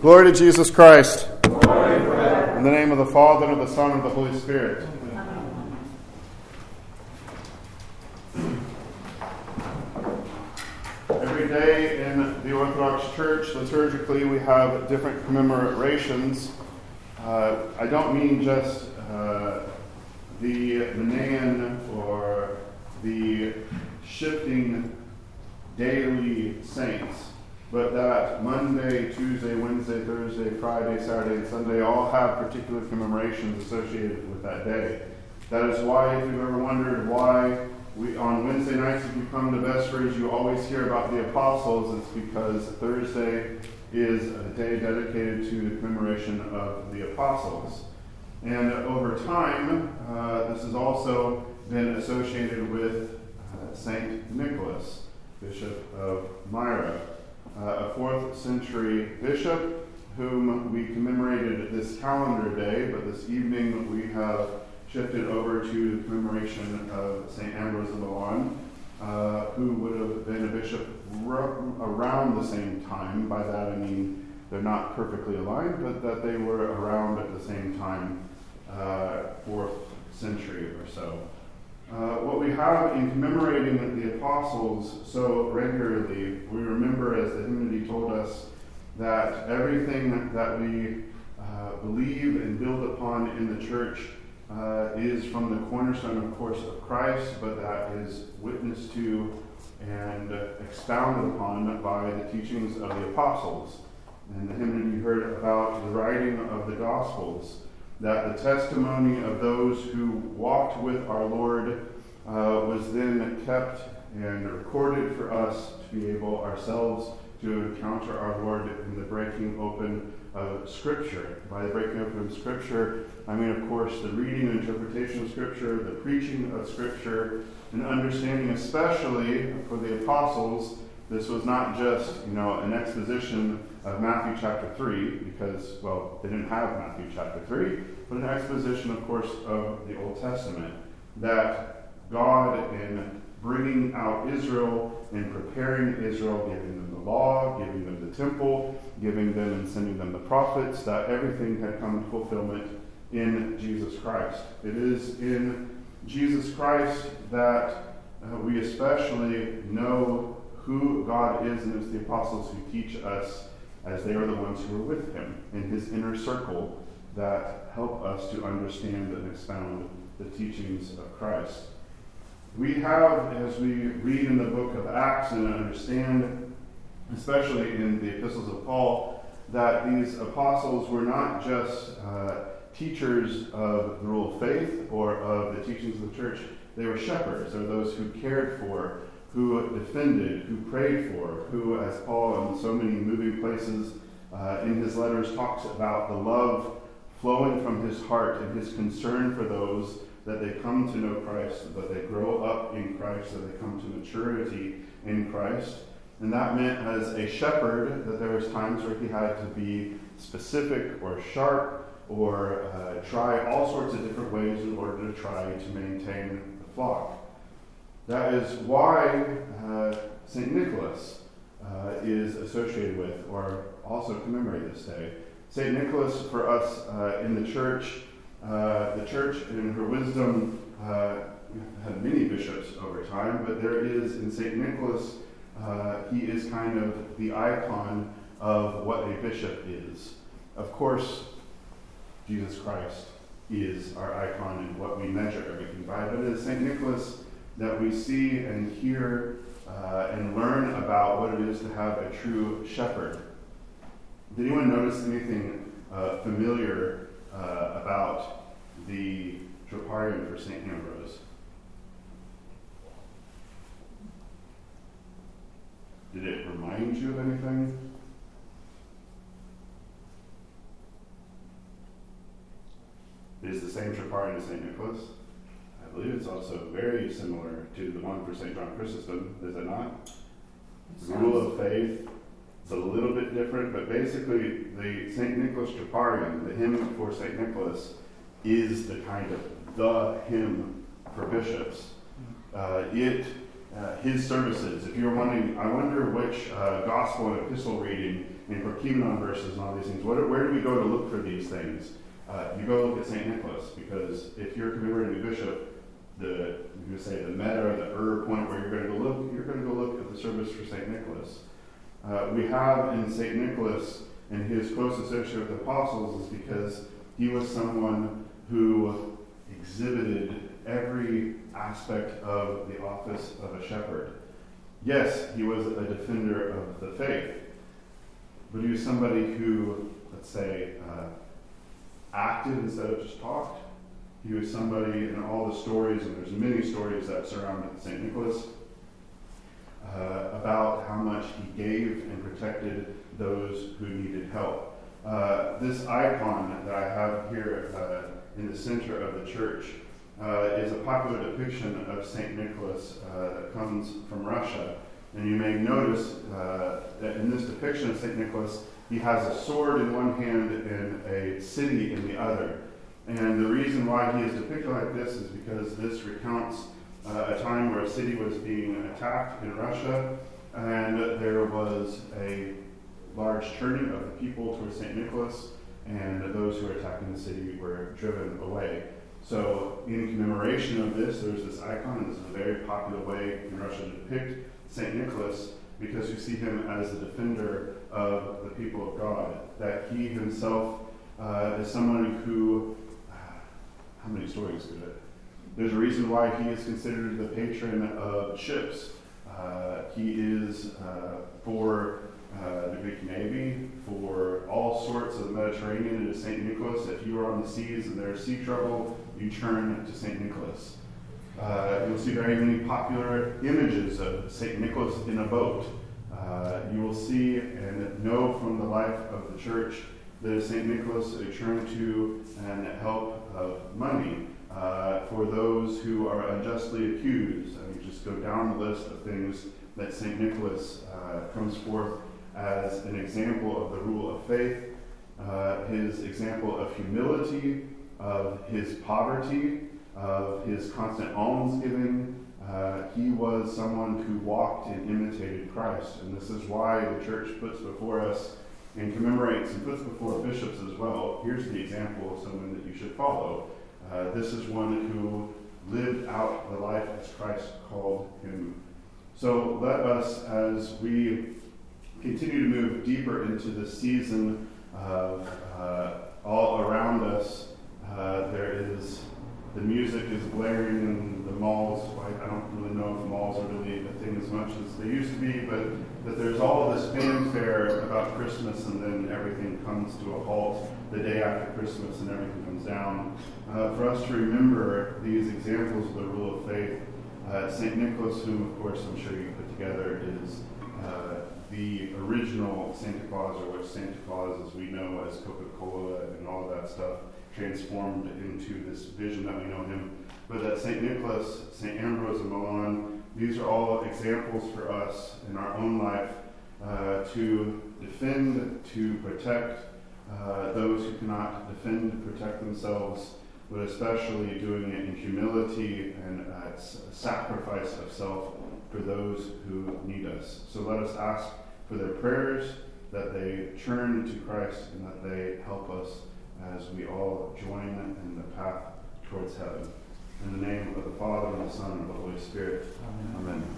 Glory to Jesus Christ. In the name of the Father, and of the Son, and of the Holy Spirit. Every day in the Orthodox Church, liturgically, we have different commemorations. Uh, I don't mean just uh, the Menaion or the shifting daily saints but that Monday, Tuesday, Wednesday, Thursday, Friday, Saturday, and Sunday all have particular commemorations associated with that day. That is why, if you've ever wondered why we on Wednesday nights, if you come to Vespers, you always hear about the apostles, it's because Thursday is a day dedicated to the commemoration of the apostles. And over time, uh, this has also been associated with uh, Saint Nicholas, Bishop of Myra a fourth century bishop whom we commemorated this calendar day, but this evening we have shifted over to the commemoration of St. Ambrose of Milan, uh, who would have been a bishop r- around the same time. By that I mean they're not perfectly aligned, but that they were around at the same time, uh, fourth century or so. Uh, what we have in commemorating the apostles so regularly, we remember, as the hymnody told us, that everything that we uh, believe and build upon in the church uh, is from the cornerstone, of course, of Christ, but that is witnessed to and expounded upon by the teachings of the apostles. And the hymn you heard about the writing of the Gospels that the testimony of those who walked with our Lord uh, was then kept and recorded for us to be able ourselves to encounter our Lord in the breaking open of Scripture. By the breaking open of Scripture, I mean, of course, the reading and interpretation of Scripture, the preaching of Scripture, and understanding, especially for the apostles, this was not just, you know, an exposition of Matthew chapter 3, because, well, they didn't have Matthew chapter 3, but an exposition, of course, of the Old Testament. That God, in bringing out Israel and preparing Israel, giving them the law, giving them the temple, giving them and sending them the prophets, that everything had come to fulfillment in Jesus Christ. It is in Jesus Christ that uh, we especially know who God is, and it's the apostles who teach us, as they are the ones who are with him in his inner circle, that help us to understand and expound the teachings of Christ. We have, as we read in the book of Acts and understand, especially in the epistles of Paul, that these apostles were not just uh, teachers of the rule of faith or of the teachings of the church, they were shepherds, or those who cared for who defended, who prayed for, who, as Paul in so many moving places uh, in his letters talks about the love flowing from his heart and his concern for those that they come to know Christ, that they grow up in Christ, that they come to maturity in Christ. And that meant as a shepherd that there was times where he had to be specific or sharp or uh, try all sorts of different ways in order to try to maintain the flock. That is why uh, St. Nicholas uh, is associated with or also commemorate this day. St. Nicholas, for us uh, in the church, uh, the church in her wisdom uh, had many bishops over time, but there is in St. Nicholas, uh, he is kind of the icon of what a bishop is. Of course, Jesus Christ is our icon and what we measure everything by, but it is St. Nicholas that we see and hear uh, and learn about what it is to have a true shepherd. Did anyone notice anything uh, familiar uh, about the troparion for St. Ambrose? Did it remind you of anything? It is the same troparion as St. Nicholas. I believe it's also very similar to the one for St. John Chrysostom, is it not? The rule of faith. It's a little bit different, but basically, the St. Nicholas Troparion, the hymn for St. Nicholas, is the kind of the hymn for bishops. Uh, it, uh, his services, if you're wondering, I wonder which uh, gospel and epistle reading in Hymnon verses and all these things. What, where do we go to look for these things? Uh, you go look at St. Nicholas, because if you're commemorating a bishop, the you say the meta or the er point where you're going to go look, you're going to go look at the service for St. Nicholas. Uh, we have in St. Nicholas and his close association with the apostles is because he was someone who exhibited every aspect of the office of a shepherd. Yes, he was a defender of the faith, but he was somebody who, let's say, uh, acted instead of just talked. He was somebody in all the stories, and there's many stories that surround St. Nicholas, uh, about how much he gave and protected those who needed help. Uh, this icon that I have here uh, in the center of the church uh, is a popular depiction of St. Nicholas uh, that comes from Russia. And you may notice uh, that in this depiction of St. Nicholas, he has a sword in one hand and a city in the other. And the reason why he is depicted like this is because this recounts uh, a time where a city was being attacked in Russia, and there was a large turning of the people towards St. Nicholas, and those who were attacking the city were driven away. So, in commemoration of this, there's this icon. And this is a very popular way in Russia to depict St. Nicholas because you see him as the defender of the people of God. That he himself uh, is someone who, uh, how many stories could it? There's a reason why he is considered the patron of ships. Uh, he is uh, for uh, the Greek Navy, for all sorts of the Mediterranean and St. Nicholas. If you are on the seas and there's sea trouble, you turn to St. Nicholas. Uh, you'll see very many popular images of St. Nicholas in a boat. Uh, you will see and know from the life of the church that St. Nicholas turned to and help of money uh, for those who are unjustly accused. I mean, just go down the list of things that St. Nicholas uh, comes forth as an example of the rule of faith, uh, his example of humility, of his poverty, of his constant almsgiving. Uh, he was someone who walked and imitated Christ. And this is why the church puts before us and commemorates and puts before bishops as well. Here's the example of someone that you should follow. Uh, this is one who lived out the life as Christ called him. So let us, as we continue to move deeper into the season of uh, all around us, uh, there is the music is blaring in the malls. I don't really know if malls are really a thing as much as they used to be, but that there's all of this fanfare about Christmas, and then everything comes to a halt the day after Christmas, and everything comes down. Uh, for us to remember these examples of the rule of faith, uh, St. Nicholas, whom of course I'm sure you put together, is uh, the original Santa Claus, or what Santa Claus as we know as Coca-Cola and all of that stuff transformed into this vision that we know him. But that St. Nicholas, St. Ambrose of Milan, these are all examples for us in our own life uh, to defend, to protect uh, those who cannot defend, protect themselves, but especially doing it in humility and uh, sacrifice of self for those who need us. So let us ask for their prayers, that they turn to Christ, and that they help us as we all join in the path towards heaven. In the name of the Father, and the Son, and the Holy Spirit. Amen. Amen.